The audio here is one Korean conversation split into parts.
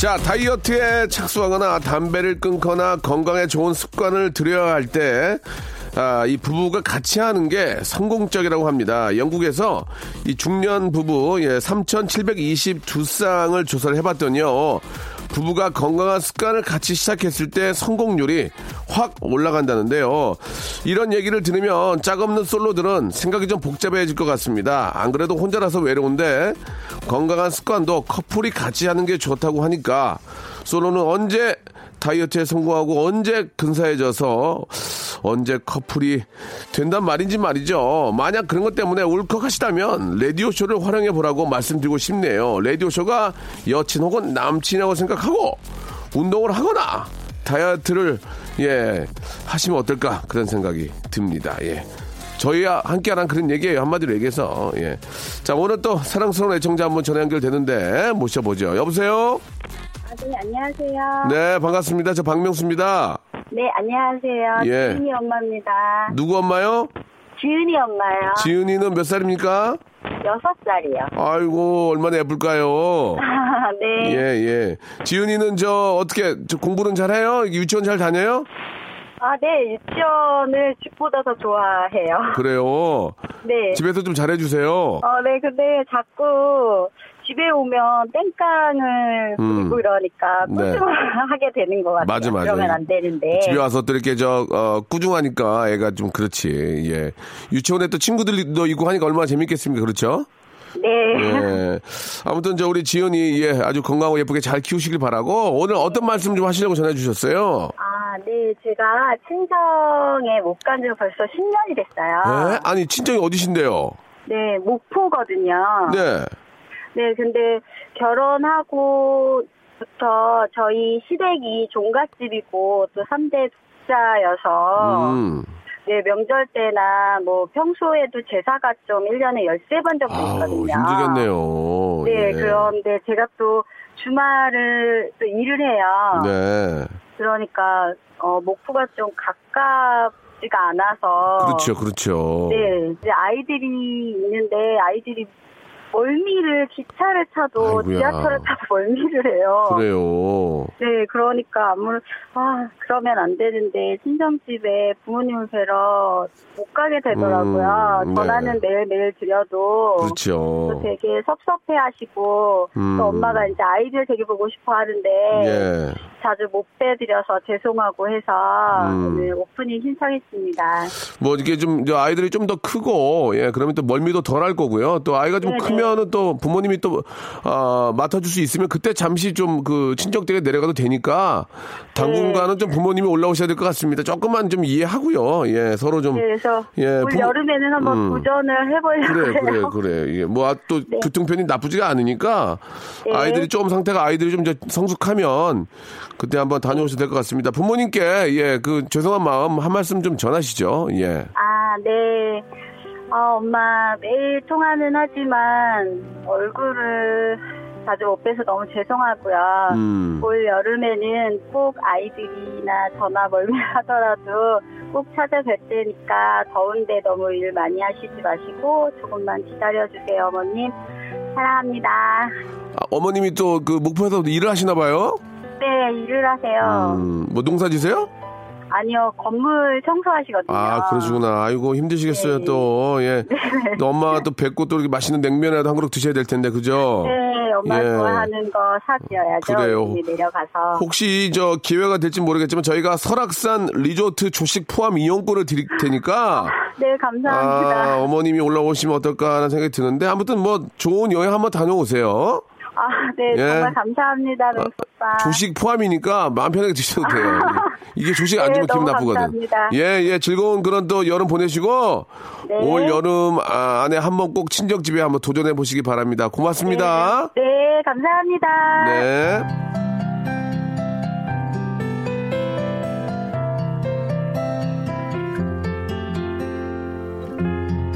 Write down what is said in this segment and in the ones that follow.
자, 다이어트에 착수하거나 담배를 끊거나 건강에 좋은 습관을 들여야 할 때, 아, 이 부부가 같이 하는 게 성공적이라고 합니다. 영국에서 이 중년 부부, 예, 3,722쌍을 조사를 해봤더니요. 부부가 건강한 습관을 같이 시작했을 때 성공률이 확 올라간다는데요. 이런 얘기를 들으면 짝없는 솔로들은 생각이 좀 복잡해질 것 같습니다. 안 그래도 혼자라서 외로운데 건강한 습관도 커플이 같이 하는 게 좋다고 하니까 솔로는 언제 다이어트에 성공하고 언제 근사해져서 언제 커플이 된단 말인지 말이죠. 만약 그런 것 때문에 울컥하시다면 라디오쇼를 활용해 보라고 말씀드리고 싶네요. 라디오쇼가 여친 혹은 남친이라고 생각하고 운동을 하거나 다이어트를 예 하시면 어떨까 그런 생각이 듭니다. 예. 저희와 함께하는 그런 얘기예요. 한마디로 얘기해서. 예. 자, 오늘 또 사랑스러운 애청자 한번 전화 연결되는데 모셔보죠. 여보세요? 아, 네, 안녕하세요. 네, 반갑습니다. 저 박명수입니다. 네, 안녕하세요. 예. 지은이 엄마입니다. 누구 엄마요? 지은이 엄마요. 지은이는 몇 살입니까? 여섯 살이요. 아이고, 얼마나 예쁠까요? 아, 네. 예, 예. 지은이는 저, 어떻게, 저 공부는 잘해요? 유치원 잘 다녀요? 아, 네, 유치원을 집보다 더 좋아해요. 그래요. 네. 집에서 좀 잘해주세요. 어, 네, 근데 자꾸 집에 오면 땡깡을 음. 부리고 이러니까 네. 꾸중하게 되는 것 같아요. 맞아, 맞아. 그러면 안 되는데. 집에 와서 또 이렇게 저, 어, 꾸중하니까 애가 좀 그렇지. 예. 유치원에 또 친구들도 있고 하니까 얼마나 재밌겠습니까? 그렇죠? 네. 예. 아무튼 저 우리 지연이 예, 아주 건강하고 예쁘게 잘 키우시길 바라고 오늘 어떤 말씀 좀 하시려고 전해 주셨어요? 아, 네. 제가 친정에 못 간 지 벌써 10년이 됐어요. 예? 아니 친정이 어디신데요? 네, 목포거든요. 네. 네, 근데 결혼하고부터 저희 시댁이 종갓집이고 또 3대 독자여서 음. 네, 명절 때나 뭐 평소에도 제사가 좀 1년에 13번 정도 아우 있거든요. 힘들겠네요. 네, 예. 그런데 제가 또 주말을 또 일을 해요. 네. 그러니까 어, 목포가 좀 가깝지가 않아서 그렇죠, 그렇죠. 네, 이제 아이들이 있는데 아이들이 멀미를 기차를 타도 아이고야. 지하철을 타도 멀미를 해요. 그래요. 네, 그러니까 아무 아 그러면 안 되는데 친정집에 부모님을 뵈러 못 가게 되더라고요. 음, 네. 전화는 매일 매일 드려도 또 그렇죠. 되게 섭섭해하시고 음. 또 엄마가 이제 아이들 되게 보고 싶어 하는데 예. 자주 못 뵈드려서 죄송하고 해서 음. 오늘 오프닝 신청했습니다. 뭐 이게 좀 아이들이 좀 더 크고 예 그러면 또 멀미도 덜 할 거고요. 또 아이가 좀 네네. 크면 은 또 부모님이 또 아, 맡아줄 수 있으면 그때 잠시 좀 그 친정 댁에 내려가도 되니까 당분간은 좀 부모님이 올라오셔야 될 것 같습니다. 조금만 좀 이해하고요. 예 서로 좀 네, 그래서 예, 올 부모- 여름에는 한번 음. 도전을 해보려고 그래, 그래. 그래. 예, 뭐, 또, 네. 교통편이 나쁘지가 않으니까, 네. 아이들이 조금 상태가 아이들이 좀 이제 성숙하면, 그때 한번 다녀오셔도 될 것 같습니다. 부모님께, 예, 그, 죄송한 마음 한 말씀 좀 전하시죠. 예. 아, 네. 아, 엄마 매일 통화는 하지만 얼굴을 자주 못 뵈서 너무 죄송하고요. 음. 올 여름에는 꼭 아이들이나 전화 멀미 하더라도 꼭 찾아뵐 테니까 더운데 너무 일 많이 하시지 마시고 조금만 기다려주세요, 어머님. 사랑합니다. 아, 어머님이 또 그 목포에서 일을 하시나 봐요? 네, 일을 하세요. 음, 뭐 농사 지세요? 아니요, 건물 청소하시거든요. 아, 그러시구나. 아이고, 힘드시겠어요, 네. 또. 예. 또 엄마가 또 뵙고 또 이렇게 맛있는 냉면이라도 한 그릇 드셔야 될 텐데, 그죠? 네, 엄마 예. 좋아하는 거 사드려야죠. 그래요. 내려가서. 혹시 저 기회가 될지 모르겠지만 저희가 설악산 리조트 조식 포함 이용권을 드릴 테니까 네, 감사합니다. 아, 어머님이 올라오시면 어떨까 하는 생각이 드는데 아무튼 뭐 좋은 여행 한번 다녀오세요. 아, 네, 예. 정말 감사합니다, 맹수 오빠. 조식 포함이니까 마음 편하게 드셔도 돼요. 이게 조식 안 네, 주면 기분 너무 나쁘거든. 감사합니다. 예, 예, 즐거운 그런 또 여름 보내시고 네. 올 여름 아, 안에 한번 꼭 친정 집에 한번 도전해 보시기 바랍니다. 고맙습니다. 네, 감사합니다. 네.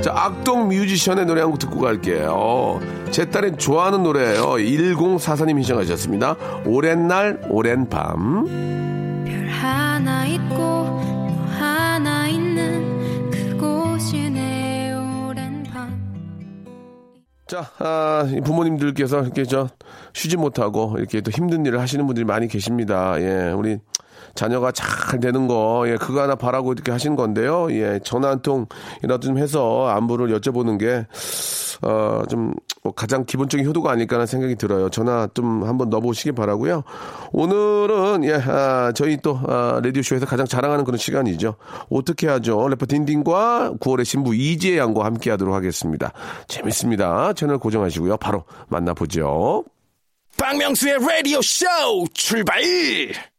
자, 악동 뮤지션의 노래 한 곡 듣고 갈게요. 제 딸이 좋아하는 노래예요. 1044님 신청하셨습니다. 오랜 날, 오랜 밤. 별 하나 있고 너 하나 있는 그곳이 내 오랜 밤 자, 아, 이 부모님들께서 이렇게 저 쉬지 못하고 이렇게 또 힘든 일을 하시는 분들이 많이 계십니다. 예, 우리 자녀가 잘 되는 거, 예, 그거 하나 바라고 이렇게 하신 건데요. 예, 전화 한 통이라도 좀 해서 안부를 여쭤보는 게, 어, 좀, 뭐 가장 기본적인 효도가 아닐까 하는 생각이 들어요. 전화 좀 한번 넣어보시기 바라고요 오늘은, 예, 아, 저희 또, 아, 라디오쇼에서 가장 자랑하는 그런 시간이죠. 어떻게 하죠? 래퍼 딘딘과 9월의 신부 이지혜 양과 함께 하도록 하겠습니다. 재밌습니다. 채널 고정하시고요. 바로 만나보죠. 박명수의 라디오 쇼 출발!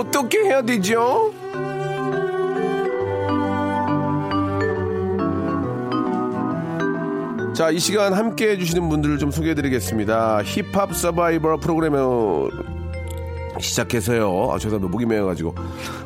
어떻게 해야 되죠? 자, 이 시간 함께 해주시는 분들을 좀 소개해드리겠습니다. 힙합 서바이벌 프로그램을 시작해서요. 아, 죄송합니다. 목이 메어가지고.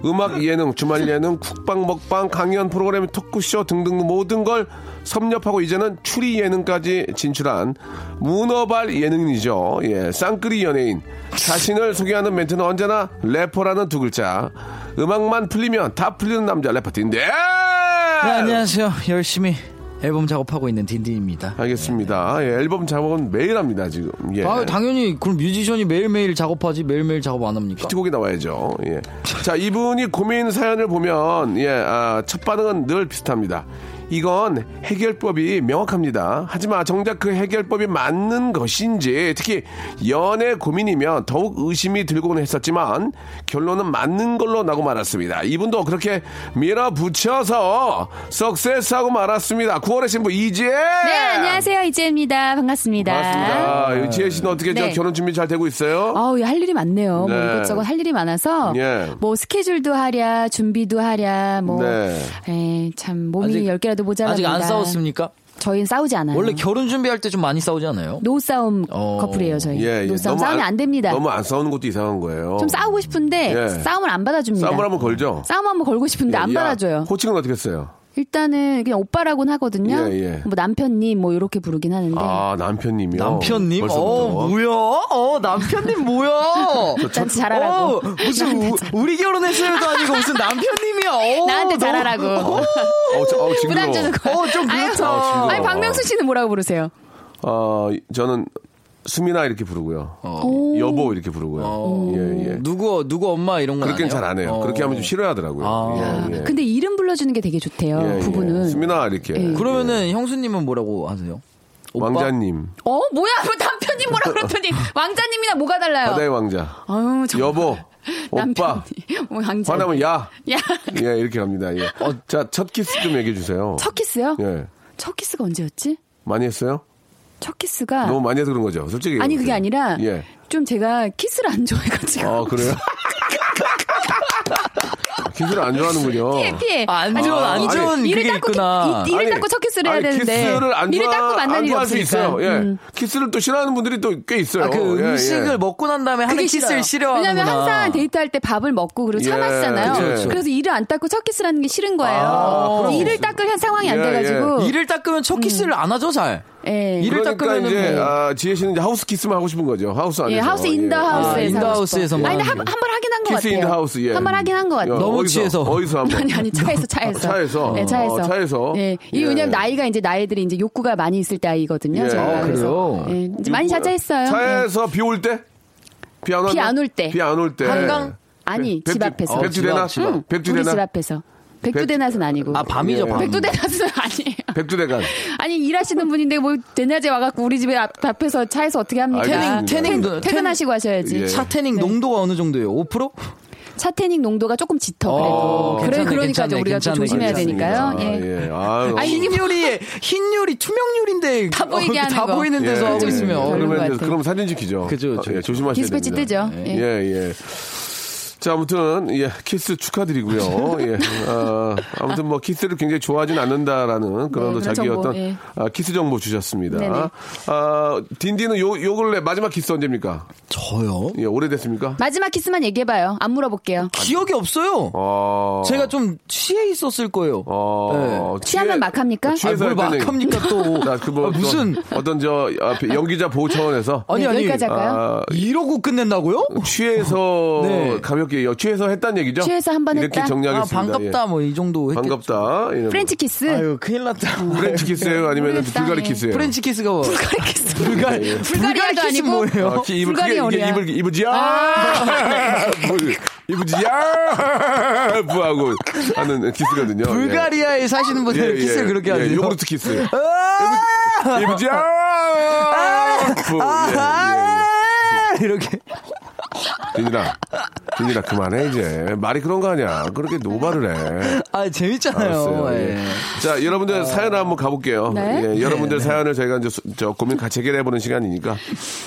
음악 예능, 주말 예능, 국방 먹방, 강연 프로그램, 토크쇼 등등 모든 걸 섭렵하고 이제는 추리 예능까지 진출한 문어발 예능인이죠. 예, 쌍끌이 연예인. 자신을 소개하는 멘트는 언제나 래퍼라는 두 글자. 음악만 풀리면 다 풀리는 남자 래퍼인데. 네, 안녕하세요. 열심히 앨범 작업하고 있는 딘딘입니다. 알겠습니다. 예, 앨범 작업은 매일 합니다, 지금. 예. 아, 당연히 그럼 뮤지션이 매일 매일 작업하지 매일 매일 작업 안 합니까? 히트곡이 나와야죠. 예. 자, 이분이 고민 사연을 보면, 예, 아, 첫 반응은 늘 비슷합니다. 이건 해결법이 명확합니다. 하지만 정작 그 해결법이 맞는 것인지, 특히 연애 고민이면 더욱 의심이 들곤 했었지만, 결론은 맞는 걸로 나고 말았습니다. 이분도 그렇게 밀어붙여서 석세스하고 말았습니다. 9월의 신부 이지혜! 네, 안녕하세요. 이재입니다. 반갑습니다. 반갑습니다. 지혜 씨는 어떻게 저 네. 결혼 준비 잘 되고 있어요? 아우, 할 일이 많네요. 네. 뭐 이것저것 할 일이 많아서 예. 뭐 스케줄도 하랴, 준비도 하랴, 뭐 네. 에이, 참 몸이 열 개 라도 모자랍니다. 아직 안 싸웠습니까? 저희는 싸우지 않아요. 원래 결혼 준비할 때 좀 많이 싸우지 않아요? 노싸움 어. 커플이에요, 저희. 예, 예. 노싸움 너무 싸우면 안, 됩니다. 너무 안 싸우는 것도 이상한 거예요. 좀 싸우고 싶은데 예. 싸움을 안 받아줍니다. 싸움을 한번 걸죠. 싸움 한번 걸고 싶은데 안 야, 받아줘요. 호칭은 어떻게 했어요? 일단은 그냥 오빠라고는 하거든요. 예, 예. 뭐 남편님 뭐 이렇게 부르긴 하는데 아 남편님이요. 남편님? 어, 뭐야? 어, 남편님 뭐야? 나한테 잘하라고. 어, 무슨 우, 우리 결혼했어요도 아니고 무슨 남편님이야? 어, 나한테 너무- 잘하라고. 어, 저, 어, 징그러워. 부담 주는 거야. 어, 좀 아유, 그렇다. 아. 아니 박명수 씨는 뭐라고 부르세요? 어, 저는 수민아 이렇게 부르고요. 오. 여보 이렇게 부르고요. 예, 예. 누구 누구 엄마 이런 거 그렇게는 잘 안 해요. 어. 그렇게 하면 좀 싫어하더라고요. 아. 예, 예. 근데 이름 불러주는 게 되게 좋대요. 예, 예. 부부는. 수민아 이렇게. 예. 그러면은 형수님은 뭐라고 하세요? 오빠? 왕자님, 어 뭐야 뭐 남편님 뭐라 그러더니 왕자님이나 뭐가 달라요? 바다의 왕자, 아유 저 여보, 오빠. 뭐 왕자. 화나면 야. 야. 예, 이렇게 갑니다. 예. 자, 첫 키스 좀 얘기해 주세요. 첫 키스요? 예. 첫 키스가 언제였지? 많이 했어요? 첫 키스가 너무 많이 해서 그런 거죠. 솔직히. 아니 그게. 아니라 예. 좀 제가 키스를 안 좋아해가지고 아, 그래요? 키스를 안 좋아하는군요. 피해 피해. 아, 안 아니, 좋은 안 아니, 좋은 이를 닦고 있구나. 이- 이를 아니, 닦고 첫 키스를 해야 아니, 되는데 키스를 안 이를 닦고 안 일이 없으니까. 있어요. 예. 음. 키스를 또 싫어하는 분들이 또 꽤 있어요. 아, 그 예, 음식을 예. 먹고 난 다음에 하는 키스를 싫어요. 싫어하는구나. 왜냐면 항상 데이트할 때 밥을 먹고 그리고 차 예, 마시잖아요. 그쵸, 그쵸. 그래서 이를 안 닦고 첫 키스라는 게 싫은 거예요. 아, 이를 닦을 상황이 안 예, 돼가지고. 이를 닦으면 첫 키스를 안 하죠, 잘. 예. 이를 그러니까 이제 뭐. 아, 지혜 씨는 이제 하우스 키스만 하고 싶은 거죠. 하우스 안에서. 예, 하우스 in the 예. house에서. 아, in the 싶어. 아니, 한, 하는 한번 하긴 한것 키스 같아요. in the house. 예. 한번 하긴 한 것 같아요. 너무 어디서, 취해서. 어디서 한 번? 아니 아니 차에서 차에서 아, 차에서? 네, 차에서 어, 차에서? 예 이게 예. 왜냐면 나이가 이제 나이들이 이제 욕구가 많이 있을 때이거든요 예. 제가 아, 그래서? 예, 이제 많이 자제했어요 예. 차에서 비 올 때? 비 안 올 때. 비 안 올 때. 한강? 아니 백- 집 앞에서 백주대낮? 집 앞, 집 앞. 백주대낮? 우리 집 앞에서 백주대낮은 아니고 아, 밤이죠, 예. 밤. 백주대낮은 아니에요. 백두대간. 아니 일하시는 분인데 뭐 대낮에 와갖고 우리 집에 앞, 앞에서 차에서 어떻게 합니까? 퇴, 퇴- 퇴근하시고 하셔야지. 예. 차 틴팅 네. 농도가 어느 정도예요? 5%? 차 틴팅 농도가 조금 짙어 그래도. 어, 그래 그러니까 괜찮네, 우리가 좀 괜찮네, 조심해야 괜찮습니다. 되니까요. 예. 예. 아니, 흰 요리에 흰 요리 투명 요리인데 다 보이게 어, 하는 다 거. 보이는 데서 예, 하고 예. 있으면 그러면. 그럼 사진 찍히죠. 그죠, 그죠. 아, 예, 조심하셔야 디스패치 됩니다. 뜨죠. 예, 예. 예. 자, 아무튼, 예, 키스 축하드리고요. 예, 아, 아무튼 뭐, 키스를 굉장히 좋아하진 않는다라는 그런 네, 자기 정보, 어떤, 예. 아, 키스 정보 주셨습니다. 네네. 아, 딘딘은 요, 요 근래 마지막 키스 언제입니까? 저요? 예, 오래됐습니까? 마지막 키스만 얘기해봐요. 안 물어볼게요. 기억이 없어요. 어. 제가 좀 취해 있었을 거예요. 어, 취하면 막 합니까? 아, 취해서 뭘막 했다는 얘기. 합니까 또? 자, 그 뭐, 아, 무슨 또 어떤 저, 아, 연기자 보호 차원에서. 아니 네, 아니 여기까지 할까요? 아, 이러고 끝낸다고요? 취해서 네. 가볍게 여- 취해서 했다는 얘기죠? 취해서 한번 이렇게 했다? 아 정리하겠습니다. 반갑다 예. 뭐이 정도 했겠죠. 반갑다. 이런 프렌치 키스. 아유 큰일 났다. 프렌치 키스예요? 아니면 모르겠다, 불가리 예. 키스예요? 프렌치 키스가 뭐? 불가리 키스. 불가리 불가리아도 키스 아니고. 뭐예요? 아, 키- 입을 불가리 어리야. 입을 입으지야. 뭐, 입으지야. 부하고 하는 키스거든요. 불가리아에 사시는 분들은 키스를 그렇게 하세요. 예, 요구르트 키스. 아! 입으지야. 부. 아! 이렇게 딘이라, 딘이라 그만해 이제 말이 그런 거 아니야. 그렇게 노발을 해. 아 재밌잖아요. 예. 예. 자, 여러분들 사연 한번 가볼게요. 네. 예, 여러분들 사연을 저희가 이제 수- 저 고민 같이 해결해보는 시간이니까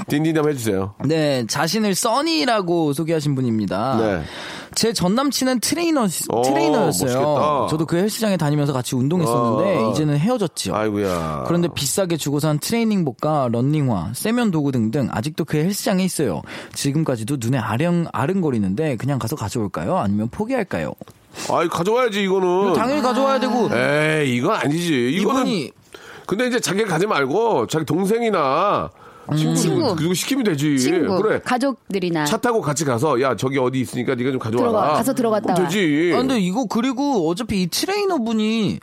딘딘 좀 해주세요. 네, 자신을 써니라고 소개하신 분입니다. 네. 제 전 남친은 트레이너 오, 트레이너였어요. 멋있겠다. 저도 그 헬스장에 다니면서 같이 운동했었는데 어. 이제는 헤어졌지요. 아이고야. 그런데 비싸게 주고 산 트레이닝복과 러닝화, 세면 도구 등등 아직도 그 헬스장에 있어요. 지금까지도 눈에 아른 아른거리는데 그냥 가서 가져올까요? 아니면 포기할까요? 아이 가져와야지 이거는. 당연히 가져와야 되고 에이 이건 아니지. 이거는. 이분이 근데 이제 자기가 가지 말고 자기 동생이나 친구, 친구. 그리고 시키면 되지. 친구, 그래. 가족들이나 차 타고 같이 가서 야 저기 어디 있으니까 네가 좀 가져와라. 들어가, 가서 들어갔다 와. 되지. 아, 근데 이거 그리고 어차피 이 트레이너 분이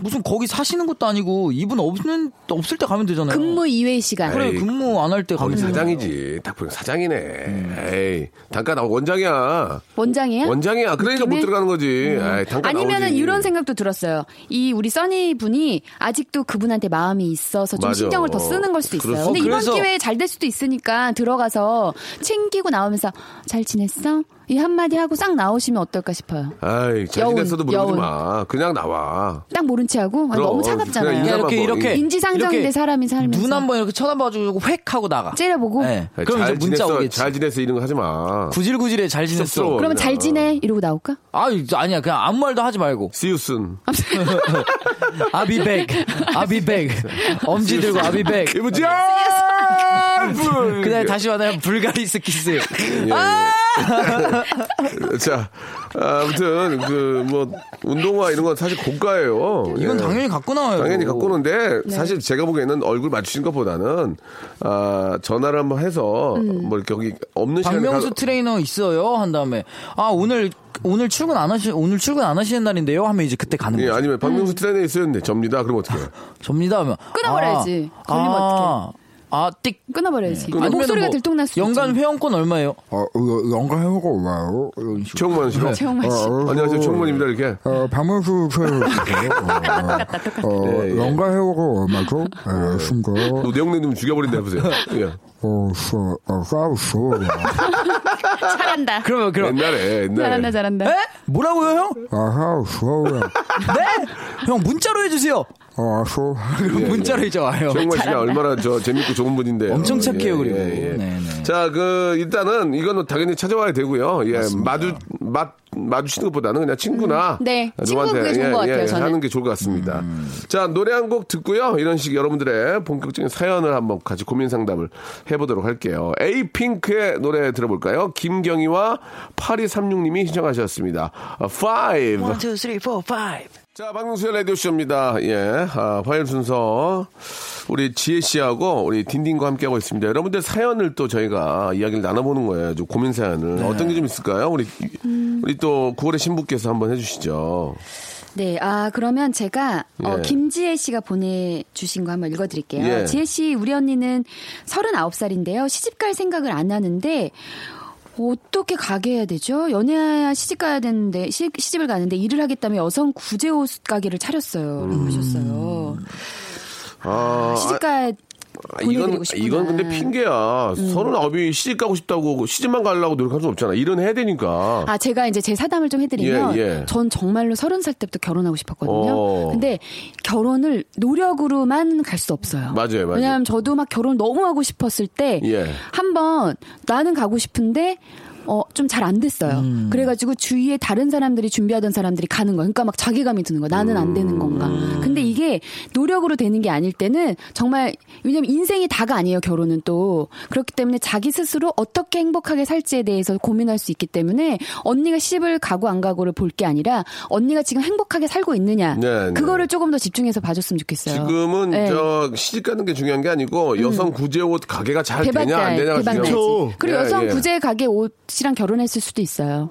무슨 거기 사시는 것도 아니고 이분 없는 없을 때 가면 되잖아요. 근무 이외의 시간. 그래 에이, 근무 안 할때 거기 가면 되잖아요. 사장이지. 딱 보니 사장이네. 에이 단가 나 원장이야. 원장이야? 원장이야. 그러니까 못? 들어가는 거지. 에이, 단가 아니면은 나오지. 이런 생각도 들었어요. 이 우리 써니 분이 아직도 그분한테 마음이 있어서 좀 맞아. 신경을 더 쓰는 걸 수도 있어요. 근데 어, 이번 그래서- 기회에 잘 될 수도 있으니까 들어가서 챙기고 나오면서 잘 지냈어? 이 한마디 하고 싹 나오시면 어떨까 싶어요. 아이 잘 여운, 지냈어도 물어보지 여운. 마. 그냥 나와. 딱 모른 체 하고? 아니, 그럼. 너무 그냥 차갑잖아요. 인사 이렇게 뭐, 이렇게 인지상정인데 사람이 살면서. 눈 한번 이렇게 쳐다봐주고 획 하고 나가. 째려보고? 네. 그럼 이제 잘 문자 지냈어, 오겠지. 잘 지냈어 이런 거 하지 마. 구질구질해 잘 지냈어. 쑥스러워. 그러면 잘 그냥. 지내? 이러고 나올까? 아 아니야 그냥 아무 말도 하지 말고. See you soon. 아비백 아비백 엄지 들고 아비백. 이보자. 그다음에 다시 만나면 불가리스 키스. 예, 예. 자, 아무튼 그 뭐 운동화 이런 건 사실 고가예요. 이건 예. 당연히 갖고 나와요. 당연히 갖고 오는데 네. 사실 제가 보기에는 얼굴 맞추신 것보다는 아 전화를 한번 해서 음. 뭐 이렇게 여기 없는 시간에 박명수 가- 트레이너 있어요 한 다음에 아 오늘 오늘 출근 안 하시 오늘 출근 안 하시는 날인데요 하면 이제 그때 가는 예, 거죠. 아니면 박명수 음. 트레이너 있었는데 접니다. 그럼 어떻게 해요? 접니다 하면 끊어버려야지. 걸리면 아, 아, 띡. 끊어버려야지. 끊어. 목소리가 뭐 들통날 수 연간 있잖아. 회원권 얼마예요? 어, 연가 해보고 와요. 이런 식으로. 최홍만 씨로. 최홍만 씨. 어, 안녕하세요, 최홍만입니다. 이렇게. 어, 박명수 최고. 어, 예, 예. 연가 해보고 얼마죠? 어. 또 내용내 좀 죽여버린다 해보세요. 예. 어, 써, 어, 싸우소. 잘한다. 그러면 그럼 옛날에, 옛날에. 잘한다, 잘한다. 에? 뭐라고요 형? 아, 싸우소. 네? 형 문자로 해주세요. 어, 소. 그럼 문자로 이제 와요. 최홍만 씨가 얼마나 저 재밌고 좋은 분인데. 엄청 착해요, 그리고. 네네. 자, 그, 일단은 이거는 당연히 찾아와야 되고요. 예, 마주, 맛, 마주치는 것보다는 그냥 친구나. 음, 네. 친구 누구한테, 그게 좋은 것 같아요, 저는. 하는 게 좋을 것 같습니다. 음. 자, 노래 한 곡 듣고요. 이런 식 여러분들의 본격적인 사연을 한번 같이 고민 상담을 해보도록 할게요. 에이핑크의 노래 들어볼까요? 김경희와 8236님이 신청하셨습니다. 어, Five. 1, 2, 3, 4, 5. 자, 박명수의 라디오쇼입니다. 예, 아, 화요일 순서. 우리 지혜 씨하고 우리 딘딘과 함께하고 있습니다. 여러분들 사연을 또 저희가 이야기를 나눠보는 거예요. 좀 고민 사연을. 네. 어떤 게 좀 있을까요? 우리, 우리 또 9월의 신부께서 한번 해주시죠. 네, 아, 그러면 제가, 어, 예. 김지혜 씨가 보내주신 거 한번 읽어드릴게요. 예. 지혜 씨, 우리 언니는 39살인데요. 시집갈 생각을 안 하는데, 어떻게 가게 해야 되죠? 연애해야 시집 가야 되는데 시, 시집을 가는데 일을 하겠다며 여성 구제 옷 가게를 차렸어요라고 음. 하셨어요. 아, 시집 가야 아, 이건 싶구나. 음. 이건 근데 핑계야. 서른아홉이 시집 가고 싶다고 시집만 가려고 노력할 수 없잖아. 일은 해야 되니까. 아, 제가 이제 제 사담을 좀 해드리면, 예, 예. 전 정말로 서른 살 때부터 결혼하고 싶었거든요. 어. 근데 결혼을 노력으로만 갈 수 없어요. 맞아요, 맞아요. 왜냐하면 저도 막 결혼 너무 하고 싶었을 때, 예. 한번 나는 가고 싶은데, 어, 좀 잘 안 됐어요. 음. 그래가지고 주위에 다른 사람들이 준비하던 사람들이 가는 거예요. 그러니까 막 자괴감이 드는 거예요. 나는 안 되는 건가. 음. 근데 이게 노력으로 되는 게 아닐 때는 정말, 왜냐면 인생이 다가 아니에요, 결혼은 또. 그렇기 때문에 자기 스스로 어떻게 행복하게 살지에 대해서 고민할 수 있기 때문에 언니가 시집을 가고 안 가고를 볼 게 아니라 언니가 지금 행복하게 살고 있느냐. 네, 네. 그거를 조금 더 집중해서 봐줬으면 좋겠어요. 지금은 네. 저 시집 가는 게 중요한 게 아니고 여성 구제 옷 가게가 잘 되냐 안 되냐가. 중요하고. 그리고 예, 여성 예. 구제 가게 옷 이랑 결혼했을 수도 있어요.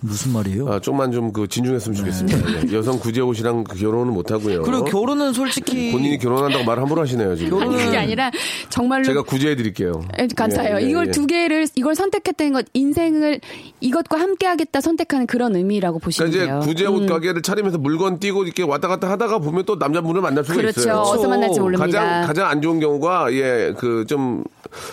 무슨 말이에요? 아, 좀만 좀 그 진중했으면 좋겠습니다. 예. 여성 구제 옷이랑 그 결혼은 못 하고요. 그리고 결혼은 솔직히 본인이 결혼한다고 말 함부로 하시네요 지금. 아니 그게 아니라 정말로 제가 구제해 드릴게요. 예, 감사해요. 예, 예, 이걸 예. 두 개를 이걸 선택했다는 것 인생을 이것과 함께하겠다 선택하는 그런 의미라고 보시면 그러니까 돼요. 이제 구제 옷 음. 가게를 차리면서 물건 띄고 이렇게 왔다 갔다 하다가 보면 또 남자분을 만날 수가 그렇죠. 있어요. 어디서 만날지 모릅니다. 가장 가장 안 좋은 경우가 예그좀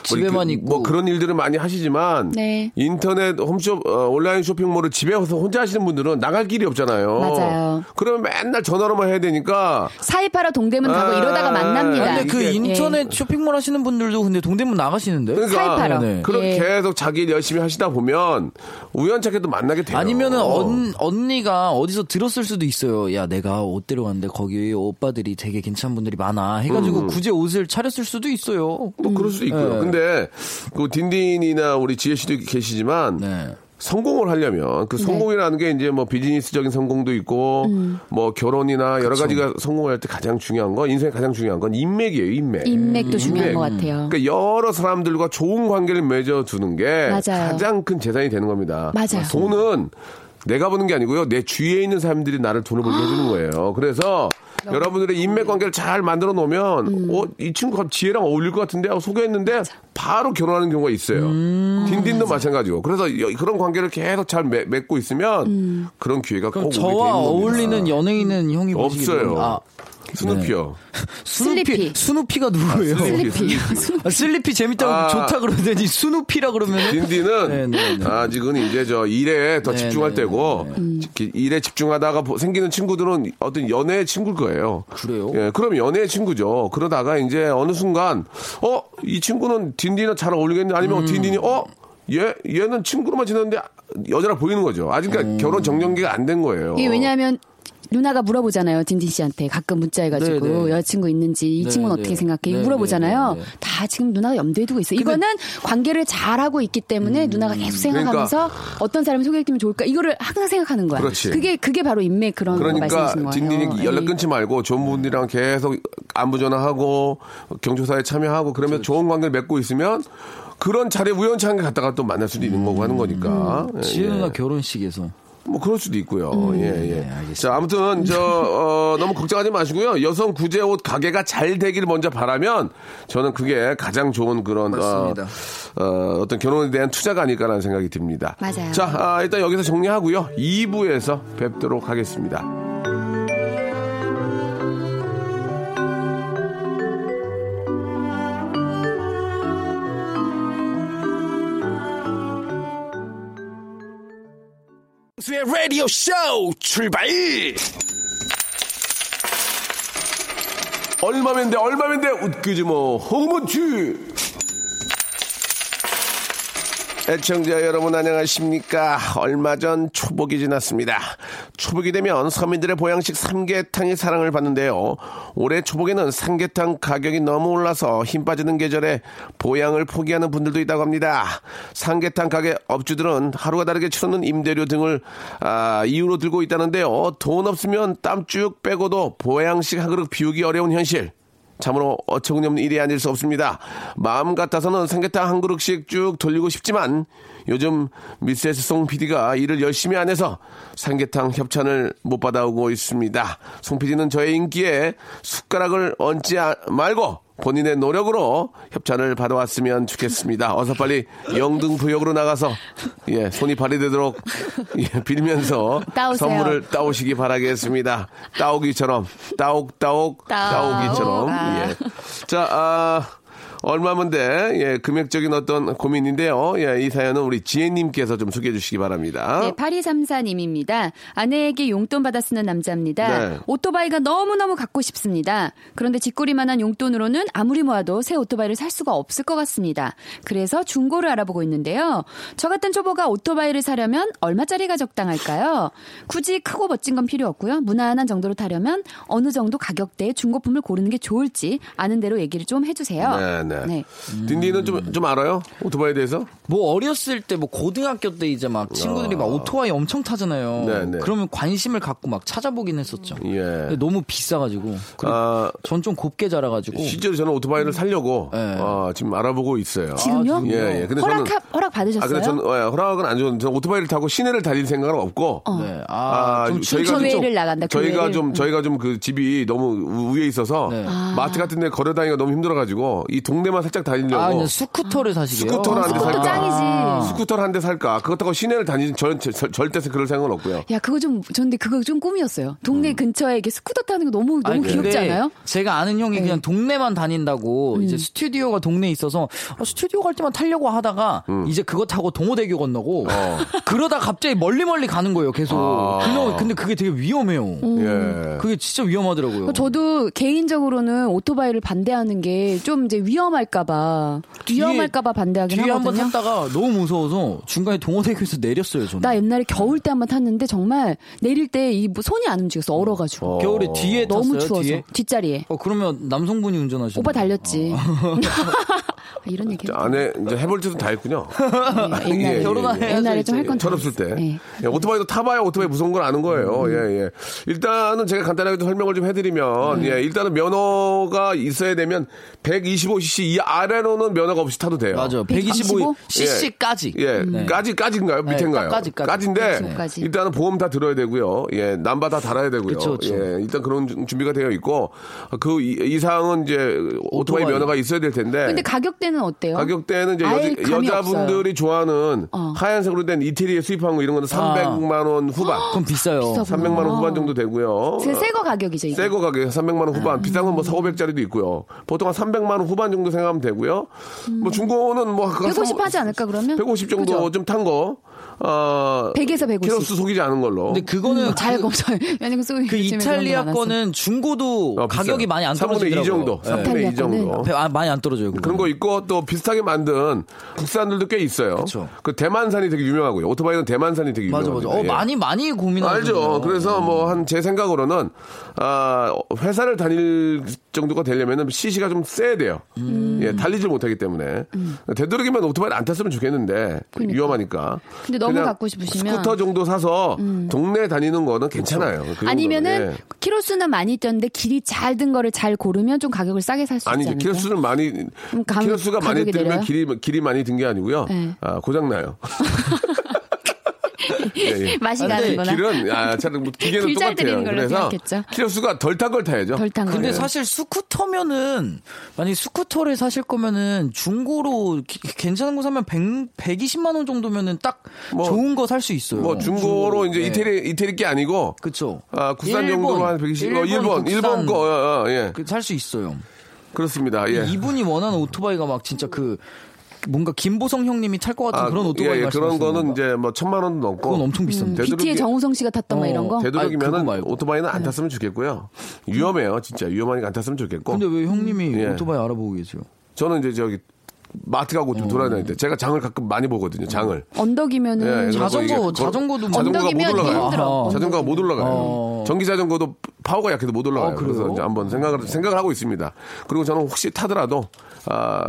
집에만 있고. 뭐 그런 일들을 많이 하시지만 네. 인 터넷 홈쇼 어, 온라인 쇼핑몰을 집에서 혼자 하시는 분들은 나갈 길이 없잖아요. 맞아요. 그러면 맨날 전화로만 해야 되니까 사이파라 동대문 가고 아, 이러다가 만납니다. 근데 그 이게- 인터넷 쇼핑몰 하시는 분들도 근데 동대문 나가시는데? 그러니까 사이파라. 네. 그렇게 예. 계속 자기 일 열심히 하시다 보면 우연찮게도 만나게 돼요. 아니면은 언, 언니가 어디서 들었을 수도 있어요. 야, 내가 옷 데려갔는데 거기 오빠들이 되게 괜찮은 분들이 많아. 해가지고 음. 굳이 옷을 차렸을 수도 있어요. 뭐 그럴 수도 있고요. 네. 근데 그 딘딘이나 우리 지혜 씨도 계시지만 네. 성공을 하려면 그 성공이라는 게 이제 뭐 비즈니스적인 성공도 있고 뭐 결혼이나 여러 가지가 성공할 때 가장 중요한 건 인생에 가장 중요한 건 인맥이에요, 인맥. 인맥도 중요한 인맥. 것 같아요. 그러니까 여러 사람들과 좋은 관계를 맺어두는 게 맞아요. 가장 큰 재산이 되는 겁니다. 맞아요. 돈은 내가 버는 게 아니고요. 내 주위에 있는 사람들이 나를 돈을 벌게 해주는 거예요. 그래서 여러분들의 인맥 관계를 잘 만들어 놓으면, 음. 어, 이 친구가 지혜랑 어울릴 것 같은데 하고 소개했는데 바로 결혼하는 경우가 있어요. 음. 딘딘도 마찬가지고. 그래서 여- 그런 관계를 계속 잘 맺, 맺고 있으면 음. 그런 기회가 꼭 그럼 오게 저와 되는 겁니다. 어울리는 연예인은 형이 없어요. 아, 스누피요. 스누피. 슬리피. 스누피가 누구예요? 슬리피. 아, 슬리피 재밌다고 아. 좋다 그러더니 스누피라 그러면 딘딘은 네, 네, 네. 아직은 이제 저 일에 더 네, 집중할 네, 때고 음. 기- 일에 집중하다가 보- 생기는 친구들은 어떤 연애의 친구일 거예요. 그래요? 예, 그럼 연애의 친구죠. 그러다가 이제 어느 순간 어 이 친구는 딘딘이랑 잘 어울리겠네 아니면 음. 딘딘이 어 얘 얘는 친구로만 지냈는데 여자라 보이는 거죠. 아직 그러니까 음. 결혼 적령기가 안 된 거예요. 이게 왜냐하면 누나가 물어보잖아요. 딘딘 씨한테 가끔 문자해가지고 네, 네. 여자친구 있는지 이 네, 친구는 네. 어떻게 생각해? 네, 물어보잖아요. 네, 네, 네. 다 지금 누나가 염두에 두고 있어요. 이거는 관계를 잘 하고 있기 음. 때문에 누나가 계속 생각하면서 어떤 사람이 소개해주면 좋을까? 이거를 항상 생각하는 거야. 그렇지. 게 그게 바로 인맥 그런 거 그러니까 말씀하시는 거예요. 딘딘이 연락 예. 끊지 말고 좋은 분들이랑 계속 안부 전화하고 경조사에 참여하고 그러면 좋은 관계를 맺고 있으면 그런 자리에 우연찮게 갔다가 또 만날 수도 있는 거고 하는 거니까. 예, 지혜 예. 결혼식에서 뭐 그럴 수도 있고요. 음. 예, 네, 예. 자, 아무튼 저 어, 너무 걱정하지 마시고요. 여성 구제 옷 가게가 잘 되길 먼저 바라면 저는 그게 가장 좋은 그런 맞습니다. 어, 어, 어 떤 결혼에 대한 투자가 아닐까라는 생각이 듭니다. 맞아요. 자, 아, 일단 여기서 정리하고요. 2부에서 뵙도록 하겠습니다. 박명수의 라디오 쇼 출발! 얼마면 돼, 얼마면 돼, 웃기지 뭐, 허무치! 애청자 여러분 안녕하십니까. 얼마 전 초복이 지났습니다. 초복이 되면 서민들의 보양식 삼계탕이 사랑을 받는데요. 올해 초복에는 삼계탕 가격이 너무 올라서 힘 빠지는 계절에 보양을 포기하는 분들도 있다고 합니다. 삼계탕 가게 업주들은 하루가 다르게 치르는 임대료 등을 아, 이유로 들고 있다는데요. 돈 없으면 땀 쭉 빼고도 보양식 한 그릇 비우기 어려운 현실. 참으로 어처구니없는 일이 아닐 수 없습니다. 마음 같아서는 삼계탕 한 그릇씩 쭉 돌리고 싶지만 요즘 미세스 송 PD가 일을 열심히 안 해서 삼계탕 협찬을 못 받아오고 있습니다. 송 PD는 저의 인기에 숟가락을 얹지 아- 말고 본인의 노력으로 협찬을 받아왔으면 좋겠습니다. 어서 빨리 영등포역으로 나가서 예 손이 발휘되도록 예, 빌면서 따오세요. 선물을 따오시기 바라겠습니다. 따오기처럼 따옥 따옥 따오. 따오기처럼 아. 예. 자 아. 얼마면 돼? 예, 금액적인 어떤 고민인데요. 예, 이 사연은 우리 지혜님께서 좀 소개해 주시기 바랍니다. 네, 8234님입니다. 아내에게 용돈 받아 쓰는 남자입니다. 네. 오토바이가 너무너무 갖고 싶습니다. 그런데 쥐꼬리만한 용돈으로는 아무리 모아도 새 오토바이를 살 수가 없을 것 같습니다. 그래서 중고를 알아보고 있는데요. 저 같은 초보가 오토바이를 사려면 얼마짜리가 적당할까요? 굳이 크고 멋진 건 필요 없고요. 무난한 정도로 타려면 어느 정도 가격대의 중고품을 고르는 게 좋을지 아는 대로 얘기를 좀 해주세요. 네, 네. 네. 딘디는 좀, 좀 알아요? 오토바이에 대해서? 뭐 어렸을 때 뭐 고등학교 때 이제 막 친구들이 막 오토바이 엄청 타잖아요. 네, 네. 그러면 관심을 갖고 막 찾아보긴 했었죠. 예. 근데 너무 비싸가지고. 아, 전좀 곱게 자라가지고. 실제로 저는 오토바이를 살려고 네. 어, 지금 알아보고 있어요. 지금요? 예, 예. 근데 허락, 저는 허락 받으셨어요? 아, 근데 저는 어, 예, 허락은 안 줬는데 저는 오토바이를 타고 시내를 다닐 생각은 없고 네. 아, 좀 저희가 좀- 나간다, 저희가. 좀 저희가 좀 그 집이 너무 우- 위에 있어서 네. 마트 같은 데 걸어 다니기가 너무 힘들어 가지고 이 동네 만 살짝 다니려고 아, 그냥 스쿠터를 사시게요? 스쿠터를 한대 스쿠터 살까? 짱이지. 스쿠터를 한 대 살까? 그렇다고 시내를 다니는 절, 절, 절대 그럴 생각은 없고요. 야, 그거 좀, 저는데 그거 좀 꿈이었어요. 동네 근처에 이렇게 스쿠터 타는 거 너무, 너무 아니, 귀엽지 근데 않아요? 제가 아는 형이 그냥 동네만 다닌다고 이제 스튜디오가 동네에 있어서 아, 스튜디오 갈 때만 타려고 하다가 이제 그거 타고 동호대교 건너고 그러다 갑자기 멀리 멀리 가는 거예요 계속. 그냥 근데 그게 되게 위험해요. 예. 그게 진짜 위험하더라고요. 저도 개인적으로는 오토바이를 반대하는 게 좀 이제 위험 할까봐. 위험할까봐 반대하긴 뒤에 한번 하거든요. 탔다가 너무 무서워서 중간에 동호대교에서 내렸어요 저는. 나 옛날에 겨울 때 한번 탔는데 정말 내릴 때 이 손이 안 움직였어. 얼어가지고. 겨울에 뒤에 너무 탔어요, 추워서. 뒤에? 뒷자리에. 어 그러면 남성분이 운전하시는 오빠 달렸지. 이런 얘기. 자, 안에 이제 해볼 짓은 다 했군요. 옛날에, 예, 예, 결혼해야죠, 옛날에 좀 할. 건다 철없을. 때. 네. 예, 오토바이도 타봐야 오토바이 무서운 걸 아는 거예요. 예, 예. 일단은 제가 간단하게 좀 설명을 좀 해드리면, 예, 일단은 면허가 있어야 되면 125cc 이 아래로는 면허가 없이 타도 돼요. 맞아요. 125? 125cc까지. 예, 까지, 까지인가요? 밑에인가요? 까지, 까지. 까지인데, 125까지. 일단은 보험 다 들어야 되고요. 예, 남바 다 달아야 되고요. 그쵸, 그쵸. 예, 일단 그런 준- 준비가 되어 있고, 그 이- 이상은 이제 오토바이, 오토바이. 면허가 있어야 될 텐데. 근데 가격 대는 어때요? 가격대는 이제 감이 여자분들이 좋아하는 어. 하얀색으로 된 이태리에 수입한 거 이런 거는 300만 원 후반. 그럼 비싸요. 비싸. 300만 원 후반 정도 되고요. 새거 가격이죠. 새거 가격 300만 원 아. 후반. 비싼 건뭐 4, 500짜리도 있고요. 보통 한 300만 원 후반 정도 생각하면 되고요. 뭐 중고는 뭐 150 하지 않을까, 그러면? 150 정도? 좀 탄 거. 어 100에서 150. 키로수 속이지 않은 걸로. 근데 그거는 음, 잘 검사. 왜냐면 쏘기 그 이탈리아 거는 중고도 어, 가격이. 많이 안 3분의 2 떨어지더라고요. 정도. 예. 3분의 2 이탈리아 정도. 아, 많이 안 떨어져요. 그거. 그런 거 있고 또 비슷하게 만든 국산들도 꽤 있어요. 그쵸. 그 대만산이 되게 유명하고요. 오토바이는 대만산이 되게 맞아 유명하죠. 맞아. 어 많이 많이 고민하죠. 알죠. 그래서 뭐 한 제 생각으로는 아 회사를 다닐 정도가 되려면은 CC가 좀 세야 돼요. 음. 예, 달리질 못하기 때문에 되도록이면 오토바이를 안 탔으면 좋겠는데 위험하니까. 근데 너무 갖고 싶으시면- 음. 스쿠터 정도 사서 동네 다니는 거는 괜찮아요. 그 정도는. 아니면은 예. 키로수는 많이 뛰었는데 길이 잘 든 거를 잘 고르면 좀 가격을 싸게 살 수 있지. 않을까요? 키로수는 많이 가- 키로수가 많이 내려요? 길이 길이 많이 든 게 아니고요. 네. 아, 고장 나요. 예, 예. 맛이 아, 가는구나. 길은 아, 참 기계는 길잘 똑같아요. 들이는 걸로 그래서. 키로수가 덜 탄 걸 타야죠. 덜탄 거. 근데 사실 스쿠터면은 만약 스쿠터를 사실 거면은 중고로 기- 괜찮은 거 사면 100, 120만 원 정도면은 딱 뭐, 좋은 거 살 수 있어요. 뭐 중고로 이제 네. 이태리 이태리 게 아니고 그쵸. 아, 국산 일본, 정도로 한 120. 어, 일본 일본 거 어, 어, 예. 그 살 수 있어요. 그렇습니다. 예. 이분이 원하는 오토바이가 막 진짜 그 뭔가 김보성 형님이 탈것 같은 그런 오토바이 예, 예, 그런 거는 건가? 이제 뭐 천만 원도 넘고 그건 엄청 비싼데. 되도록이- BT의 정우성 씨가 탔던 막 어, 이런 거. 말고. 오토바이는 안 탔으면 좋겠고요. 위험해요, 진짜 위험하니까 안 탔으면 좋겠고. 근데 왜 형님이 예. 오토바이 알아보고 계세요? 저는 이제 저기 마트 가고 좀 돌아다닐 때 제가 장을 가끔 많이 보거든요. 장을. 언덕이면은 예, 자전거, 자전거도 뭐- 자전거가 못 언덕이면 올라가요. 힘들어. 아하. 자전거가 못 올라가요. 어. 전기 자전거도 파워가 약해서 못 올라가요. 아? 그래서 이제 한번 생각을 생각을 하고 있습니다. 그리고 저는 혹시 타더라도 아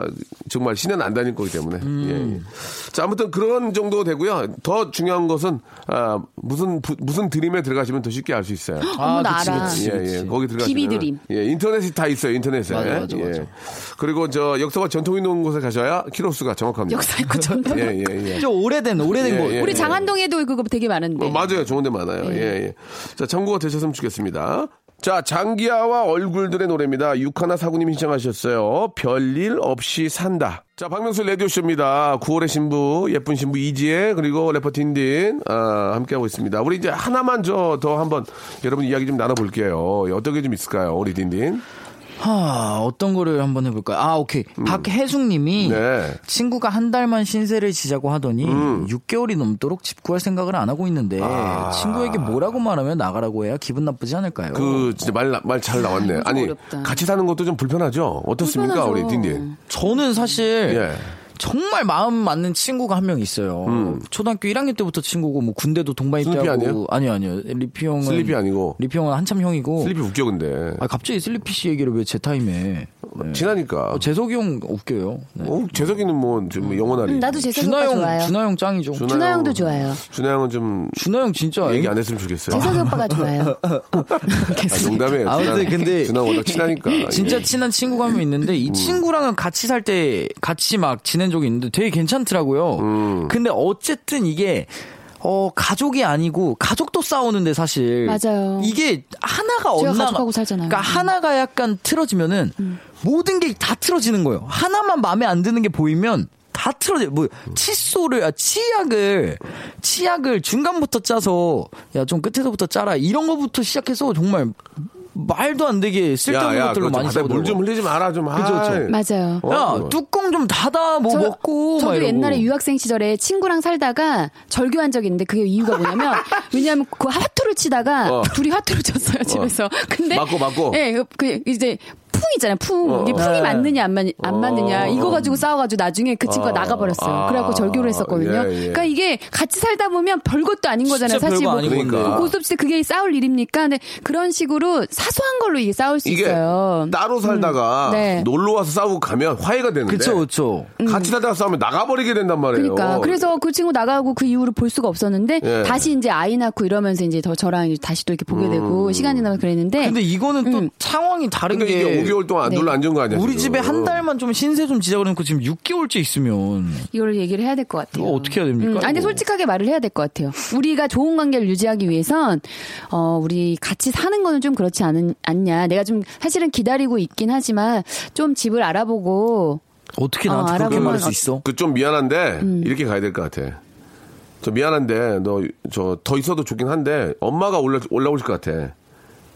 정말 시내는 안 다닐 거기 때문에. 음. 예, 예. 자 아무튼 그런 정도 되고요. 더 중요한 것은 아 무슨 부- 무슨 드림에 들어가시면 더 쉽게 알 수 있어요. 어머, 나 알아. 그치, 예, 그치. 예, 거기 들어가시면 기비 드림. 예, 인터넷이 다 있어요, 인터넷에. 맞아, 맞아, 예. 맞아. 그리고 저 역사가 전통 있는 곳에 가셔야 키로수가 정확합니다. 역사 있고 전통. 예, 예, 예. 좀 오래된 오래된 예, 거. 예. 우리 장안동에도 그거 되게 많은데. 어, 맞아요. 좋은 데 많아요. 네. 예, 예. 자, 참고가 되셨으면 좋겠습니다. 자, 장기하와 얼굴들의 노래입니다. 육하나 사구님이 신청하셨어요. 별일 없이 산다. 자, 박명수 라디오쇼입니다. 9월의 신부, 예쁜 신부 이지혜, 그리고 래퍼 딘딘, 아, 함께하고 있습니다. 우리 이제 하나만 저, 더 한번 여러분 이야기 좀 나눠볼게요. 어떻게 좀 있을까요? 우리 딘딘. 하, 어떤 거를 한번 해볼까요? 아, 오케이. 박혜숙 님이 음. 네. 친구가 한 달만 신세를 지자고 하더니 음. 6개월이 넘도록 집 구할 생각을 안 하고 있는데 친구에게 뭐라고 말하면 나가라고 해야 기분 나쁘지 않을까요? 아. 그, 진짜 말, 말 잘 나왔네. 아니, 어렵다. 같이 사는 것도 좀 불편하죠? 어떻습니까? 불편하죠. 우리 딘딘. 저는 사실 예. 정말 마음 맞는 친구가 한 명 있어요. 초등학교 1학년 때부터 친구고 뭐 군대도 동반이 음. 슬리피 때하고 아니에요? 아니요 아니요 리피 형은 슬리피 아니고. 리피 형은 한참 형이고 슬리피 웃겨, 근데. 아 갑자기 슬리피 씨 얘기를 왜 제 타임에 네. 친하니까. 어, 재석이 형 웃겨요. 네. 어, 재석이는 뭐, 좀 영원하리. 음, 나도 재석 준하 오빠 형 좋아요. 준하 형 짱이죠. 준하 형. 형도 좋아요. 준하 형은 좀 준하 형 진짜 얘기 안 했으면 좋겠어요. 재석이 오빠가 좋아요. 아, 농담이에요. 아무튼 근데 준하 워낙 친하니까. 진짜 예. 친한 친구가 한명 있는데 이 친구랑은 같이 살 때 같이 막 지낸 적이 있는데 되게 괜찮더라고요. 음. 근데 어쨌든 이게 어 가족이 아니고 가족도 싸우는데 사실 맞아요. 이게 하나가 엇나 가족하고 살잖아요. 음. 그러니까 하나가 약간 틀어지면은 모든 게 다 틀어지는 거예요. 하나만 마음에 안 드는 게 보이면 다 틀어져. 뭐 칫솔을 아, 치약을 치약을 중간부터 짜서 야 좀 끝에서부터 짜라 이런 거부터 시작해서 정말 말도 안 되게 쓸데없는 야, 야, 것들로 많이 싸우더라고. 물좀 흘리지 마라, 좀. 그쵸, 그쵸. 아이. 맞아요. 어, 야. 뚜껑 좀 닫아 뭐 저- 먹고 막 저도. 옛날에 유학생 시절에 친구랑 살다가 절교한 적이 있는데 그게 이유가 뭐냐면 왜냐하면 그 화투를 치다가 어. 둘이 화투를 쳤어요 집에서. 근데 맞고, 맞고. 예, 그- 그 이제 풍 있잖아요. 풍 어, 이게 어. 풍이 네. 맞느냐 안, 맞, 안 어. 맞느냐 이거 가지고 싸워가지고 나중에 그 친구가 어. 나가버렸어요. 아. 그래갖고 절교를 했었거든요. 예, 예. 그러니까 이게 같이 살다 보면 별것도 아닌 거잖아요. 사실 별거 뭐 건데. 그러니까. 고스톱 그게 싸울 일입니까? 근데 그런 식으로 사소한 걸로 이게 싸울 수 이게 있어요. 따로 살다가 네. 놀러 와서 싸우고 가면 화해가 되는데 그쵸 그쵸. 같이 살다가 싸우면 나가버리게 된단 말이에요. 그러니까 그래서 그 친구 나가고 그 이후로 볼 수가 없었는데 예. 다시 이제 아이 낳고 이러면서 이제 더 저랑 이제 다시 또 이렇게 보게 되고 시간이 지나면 그랬는데 근데 이거는 또 음. 상황이 다른 그러니까 게 이게 5개월 동안 네. 놀러 앉은 거 아니야? 우리 지금? 집에 한 달만 좀 신세 좀 지자고 해놓고 지금 6개월째 있으면 이걸 얘기를 해야 될 것 같아요. 이거 어떻게 해야 됩니까? 음, 아니? 솔직하게 말을 해야 될 것 같아요. 우리가 좋은 관계를 유지하기 위해선 어 우리 같이 사는 거는 좀 그렇지 않은 않냐. 내가 좀 사실은 기다리고 있긴 하지만 좀 집을 알아보고 어떻게 어, 나한테 그렇게 알아보면 말할 수 어- 있어? 그 좀 미안한데 음. 이렇게 가야 될 것 같아. 저 미안한데 너 저 더 있어도 좋긴 한데 엄마가 올라 올라오실 것 같아.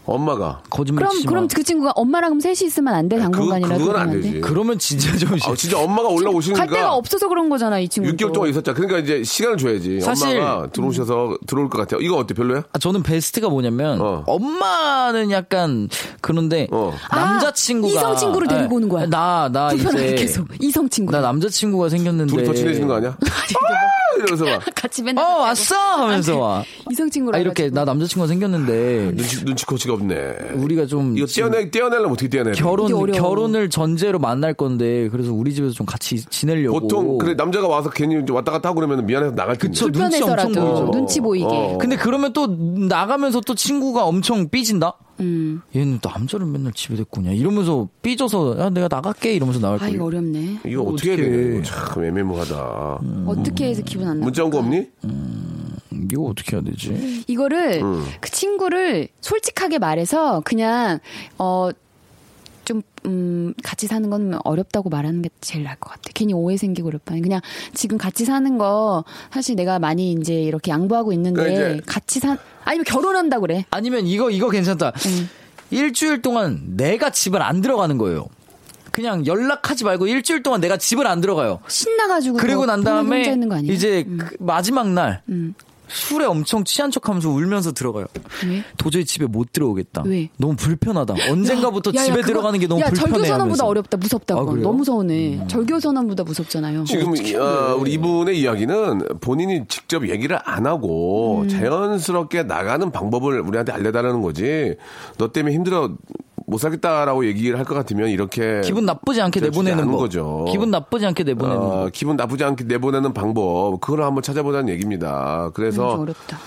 엄마가. 거짓말 그럼 치지 마. 그럼 그 친구가 엄마랑 그럼 셋이 있으면 안돼 그거 당분간이라도 그건 안 그러면 안 돼? 되지. 그러면 진짜 좀 아, 진짜 엄마가 올라오시니까 갈 데가 없어서 그런 거잖아 이 친구. 6개월 동안 있었잖아. 그러니까 이제 시간을 줘야지. 사실- 엄마가 들어오셔서 들어올 것 같아요. 이거 어때? 별로야? 아, 저는 베스트가 뭐냐면 어. 엄마는 약간 그런데 어. 남자친구가 아, 이성 친구를 네. 데리고 오는 거야. 나나 불편하게 이제 계속 이성 친구. 나 남자친구가 생겼는데 둘이 더 친해지는 거 아니야? 아! 이러면서 막 같이 어 맨날 왔어 하면서 와. 이성 친구라 아, 이렇게 나 남자친구가 생겼는데 눈치 눈치코치가 없네. 우리가 좀 이거 떼어내 떼어내려면 어떻게 떼어내? 결혼. 결혼을 전제로 만날 건데 그래서 우리 집에서 좀 같이 지내려고 보통 그래 남자가 와서 괜히 왔다 갔다 하고 그러면 미안해서 나갈 텐데. 그쵸. 눈치 엄청 보이죠. 눈치 보이게. 어. 근데 그러면 또 나가면서 또 친구가 엄청 삐진다. 음. 얘는 남자를 맨날 집에 데리고 오냐 이러면서 삐져서 야 내가 나갈게 이러면서 나갈 아 거예요. 이거 어렵네. 이거 어떻게 해야. 되냐? 참 애매모호하다. 어떻게 해서 기분 안 나? 문자 온 거 없니? 이거 어떻게 해야 되지? 이거를 음. 그 친구를 솔직하게 말해서 그냥 어. 좀, 음, 같이 사는 건 어렵다고 말하는 게 제일 나을 것 같아. 괜히 오해 생기고 그럴 바에. 그냥 지금 같이 사는 거, 사실 내가 많이 이제 이렇게 양보하고 있는데, 그러니까 같이 사, 아니면 결혼한다 그래. 아니면 이거 이거 괜찮다. 음. 일주일 동안 내가 집을 안 들어가는 거예요. 그냥 연락하지 말고 일주일 동안 내가 집을 안 들어가요. 신나가지고. 그리고 더난 다음에? 이제 음. 그 마지막 날 음. 술에 엄청 취한 척하면서 울면서 들어가요. 왜? 도저히 집에 못 들어오겠다. 왜? 너무 불편하다. 언젠가부터 야, 야, 집에 그거- 들어가는 게 너무 야, 불편해. 절교 선언보다 하면서. 어렵다. 무섭다. 아, 그건. 그래요? 음. 너무 서운해. 절교 선언보다 무섭잖아요. 지금 어, 우리 이분의 이야기는 본인이 직접 얘기를 안 하고 음. 자연스럽게 나가는 방법을 우리한테 알려달라는 거지. 너 때문에 힘들어 못 살겠다라고 얘기를 할 것 같으면 이렇게 기분 나쁘지 않게 내보내는 거. 거죠. 기분 나쁘지 않게 내보내는 어, 거. 기분 나쁘지 않게 내보내는 방법 그걸 한번 찾아보자는 얘기입니다. 음, 그래서 어렵다.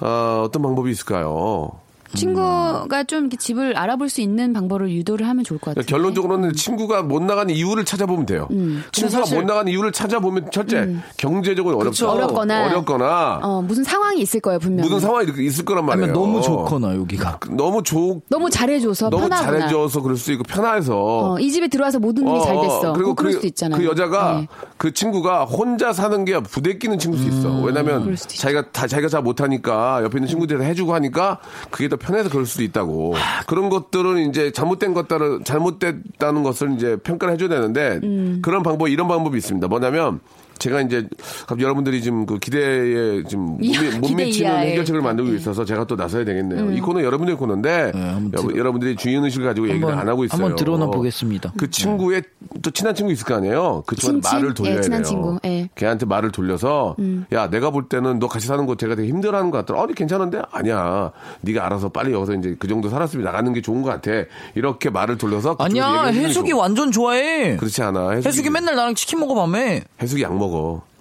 어, 어떤 방법이 있을까요? 친구가 좀 이렇게 집을 알아볼 수 있는 방법을 유도를 하면 좋을 것 같아요. 그러니까 결론적으로는 친구가 못 나가는 이유를 찾아보면 돼요. 친구가 사실- 못 나가는 이유를 찾아보면 첫째 경제적으로 어렵다. 어렵거나. 어렵거나 어, 무슨 상황이 있을 거예요, 분명히. 무슨 상황이 있을 거란 말이에요. 아니면 너무 좋거나 여기가. 너무 좋 너무 잘해줘서 너무 편하거나. 잘해줘서 그럴 수 있고 편해서 어, 이 집에 들어와서 모든 일이 잘 됐어. 그리고 뭐 그럴 그, 수도 있잖아요. 그 여자가 네. 그 친구가 혼자 사는 게 부대끼는 친구일 수 있어. 왜냐면 수도 있죠. 자기가 다 자기가 잘 못하니까 옆에 있는 친구들이 해주고 하니까 그게 더 편해서 그럴 수도 있다고. 그런 것들은 이제 잘못된 것들은 잘못됐다는 것을 이제 평가를 해줘야 되는데 음. 그런 방법 이런 방법이 있습니다. 뭐냐면 제가 이제 갑자기 여러분들이 지금 그 기대에 지금 미- 못 기대 미치는 이하에. 해결책을 만들고 네. 있어서 제가 또 나서야 되겠네요. 이 코너 여러분들의 코너인데 한번 여러, 분들이 주인 의식을 가지고 얘기를 한번- 안 하고 있어요. 한번 들어나 보겠습니다. 그 친구의 또 친한 친구 있을 거 아니에요. 그 친친? 말을 돌려야 예, 친한 돼요. 친구, 예. 걔한테 말을 돌려서 야 내가 볼 때는 너 같이 사는 거 제가 되게 힘들어하는 것 같더라. 아니 괜찮은데 아니야. 네가 알아서 빨리 여기서 이제 그 정도 살았으면 나가는 게 좋은 것 같아. 이렇게 말을 돌려서 아니야 얘기를 해숙이. 완전 좋아해. 그렇지 않아. 해숙이, 해숙이 맨날 나랑 치킨 먹어 밤에. 해숙이 약 먹어.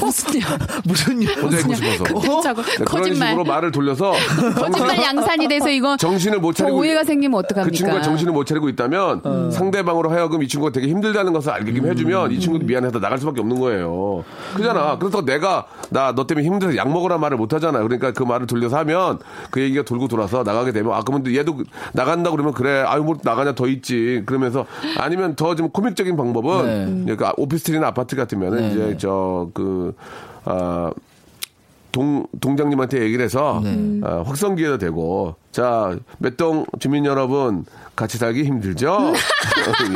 무슨 일. 무슨 일? 있고 싶어서. 급대차고 네, 거짓말. 식으로 말을 돌려서 거짓말 양산이 돼서 이거 정신을 못저 차리고 오해가 생기면 어떡합니까? 그 친구가 정신을 못 차리고 있다면 상대방으로 하여금 이 친구가 되게 힘들다는 것을 알게끔 해주면 이 친구도 미안해서 나갈 수밖에 없는 거예요. 그잖아. 그래서 내가 나 너 때문에 힘들어서 약 먹으라 말을 못 하잖아. 그러니까 그 말을 돌려서 하면 그 얘기가 돌고 돌아서 나가게 되면 아 그러면 얘도 나간다 그러면 그래 아유 뭐 나가냐 더 있지 그러면서 아니면 더 좀 코믹적인 방법은 이제 그 오피스텔이나 아파트 같으면은 이제 저그 아. 동, 동장님한테 얘기를 해서 어, 확성기에도 되고 자 몇동 주민 여러분 같이 살기 힘들죠?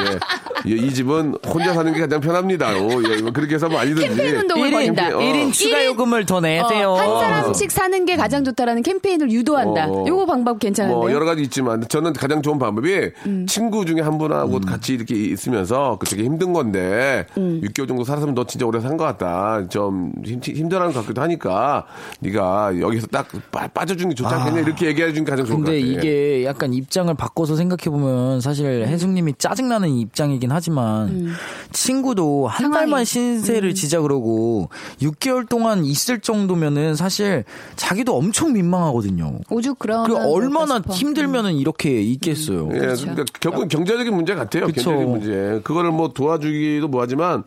예. 예, 이 집은 혼자 사는 게 가장 편합니다. 오, 예, 뭐 그렇게 해서 뭐 아니든지 캠페인 운동을 1인, 벌인다. 어. 1인 추가 요금을 더 내세요. 어, 한 사람씩 사는 게 가장 좋다라는 캠페인을 유도한다. 어. 요거 방법 괜찮은데요? 뭐 여러 가지 있지만 저는 가장 좋은 방법이 음. 친구 중에 한 분하고 같이 이렇게 있으면서 그 되게 힘든 건데 음. 6개월 정도 살았으면 너 진짜 오래 산 것 같다. 좀 힘, 힘들어하는 것 같기도 하니까 네가 여기서 딱 빠, 빠져주는 게 좋지 않겠냐 이렇게 얘기해 주는 게 가장 좋을 근데. 이게 약간 입장을 바꿔서 생각해 보면 사실 혜숙님이 짜증 나는 입장이긴 하지만 친구도 한 음. 상황이. 달만 신세를 지자 그러고 6개월 동안 있을 정도면은 사실 자기도 엄청 민망하거든요. 오죽 그러면 그 얼마나. 힘들면은 이렇게 있겠어요. 예, 그러니까 결국은 경제적인 문제 같아요. 그쵸. 경제적인 문제. 그거를 뭐 도와주기도 뭐하지만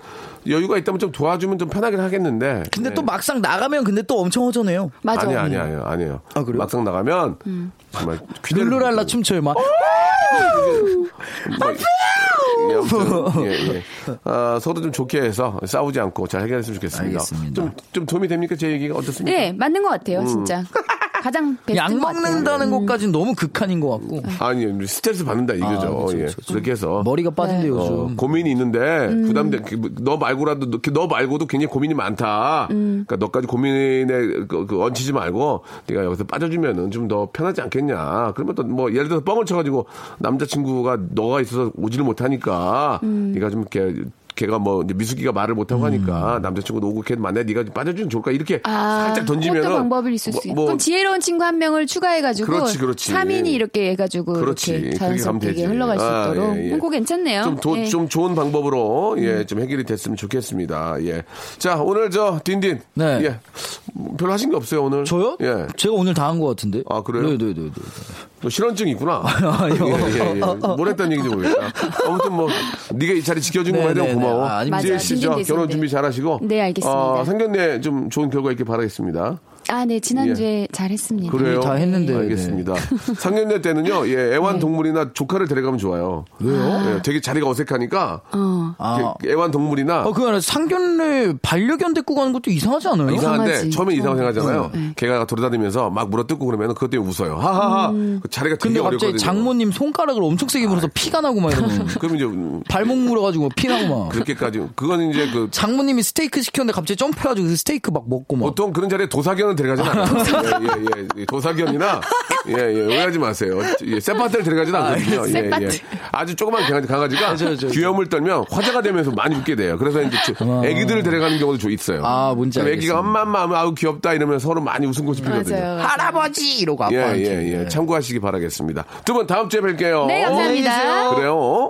여유가 있다면 좀 도와주면 좀 편하긴 하겠는데. 근데 예. 또 막상 나가면 근데 또 엄청 허전해요. 맞아. 아니야, 아니야, 아니야, 아니에요. 아, 그래요? 막상 나가면 정말 귀대를 룰루랄라 부르고 춤춰요 막. 뭐, 예, 예, 예. 아, 서로 좀 좋게 해서 싸우지 않고 잘 해결했으면 좋겠습니다. 알겠습니다. 좀, 좀 도움이 됩니까? 제 얘기가 어떻습니까? 네, 맞는 것 음. 같아요, 진짜. 가장 같아요. 먹는다는 것까지는 너무 극한인 것 같고. 아니, 스트레스 받는다 이거죠. 아, 그쵸, 예. 그쵸. 그렇게 해서. 머리가 빠진대 네. 어, 요즘. 고민이 있는데 음. 부담돼 너 말고라도 너, 너 말고도 굉장히 고민이 많다. 음. 그러니까 너까지 고민에 그, 그 얹히지 말고 네가 여기서 빠져주면은 좀 더 편하지 않겠냐. 그러면 또 뭐 예를 들어서 뻥을 쳐가지고 남자친구가 너가 있어서 오지를 못하니까 음. 네가 좀 이렇게 걔가 뭐 미숙이가 말을 못하고 하니까 남자친구도 오고 걔 만나야 네가 좀 빠져주면 좋을까 이렇게 아, 살짝 던지면은 그것도 방법이 있을 수 뭐- 있고. 뭐 그럼 지혜로운 친구 한 명을 추가해가지고 그렇지, 그렇지. 3인이 이렇게 해가지고 그렇지. 이렇게 자연스럽게. 흘러갈 수 아, 있도록. 예, 예. 음, 그거 괜찮네요. 좀, 도- 예. 좀 좋은 방법으로 예, 좀 해결이 됐으면 좋겠습니다. 예. 자, 오늘 저 딘딘. 네. 예. 별로 하신 게 없어요, 오늘. 저요? 예. 제가 오늘 다 한 것 같은데. 아, 그래요? 네네네. 너 실언증 있구나. 아니요. 예, 예, 예. 뭘 했다는 얘기인지 모르겠다. 아무튼 뭐 네가 이 자리 지켜준 것만 해도 네, 네, 고마워. 네. 아, 아닙니다. 지혜 맞아요. 씨, 저 딘딘 결혼. 준비 잘 하시고. 네, 알겠습니다. 어, 상견례 좀 좋은 결과 있길 바라겠습니다. 아, 네, 지난주에 잘했습니다. 그래요? 다 했는데, 알겠습니다. 상견례 때는요, 예, 애완동물이나 조카를 데려가면 좋아요. 왜요? 예, 되게 자리가 어색하니까. 아. 그 애완동물이나. 어, 그거 아니라 상견례 반려견 데리고 가는 것도 이상하지 않아요? 이상한데 이상하지. 처음에 이상하게 생각하잖아요. 네. 걔가 돌아다니면서 막 물어뜯고 그러면 그것 때문에 웃어요. 하하하. 그 자리가 되게 근데 갑자기 어렵거든요. 장모님 손가락을 엄청 세게 물어서 피가 나고 막 이러면 그럼 이제 음, 발목 물어가지고 피 나고 막. 그렇게까지 그건 이제 그 장모님이 스테이크 시켰는데 갑자기 점프해가지고 그 스테이크 막 먹고 막. 보통 그런 자리에 도사견을 데려가진 않아요. 예, 예, 예. 도사견이나 예, 예, 오해하지 마세요. 예, 세파트를 데려가진 않거든요. 예, 예. 아주 조그만 강아지, 강아지가 귀염을 떨면 화제가 되면서 많이 웃게 돼요. 그래서 이제 저- 애기들을 데려가는 경우도 좀 있어요. 아, 뭔지 그럼 애기가. 엄마 엄마 아우 귀엽다 이러면 서로 많이 웃음꽃이 피거든요. 맞아요. 할아버지 이러고 예, 아빠한테. 예, 예. 참고하시기 바라겠습니다. 두 분 다음 주에 뵐게요. 네, 감사합니다. 그래요.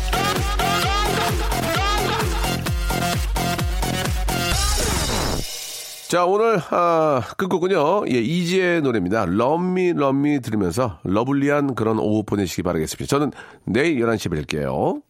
자, 오늘, 아, 끝곡은요, 예, 이지의 노래입니다. Love Me, Love Me 들으면서 lovely한 그런 오후 보내시기 바라겠습니다. 저는 내일 11시에 뵐게요.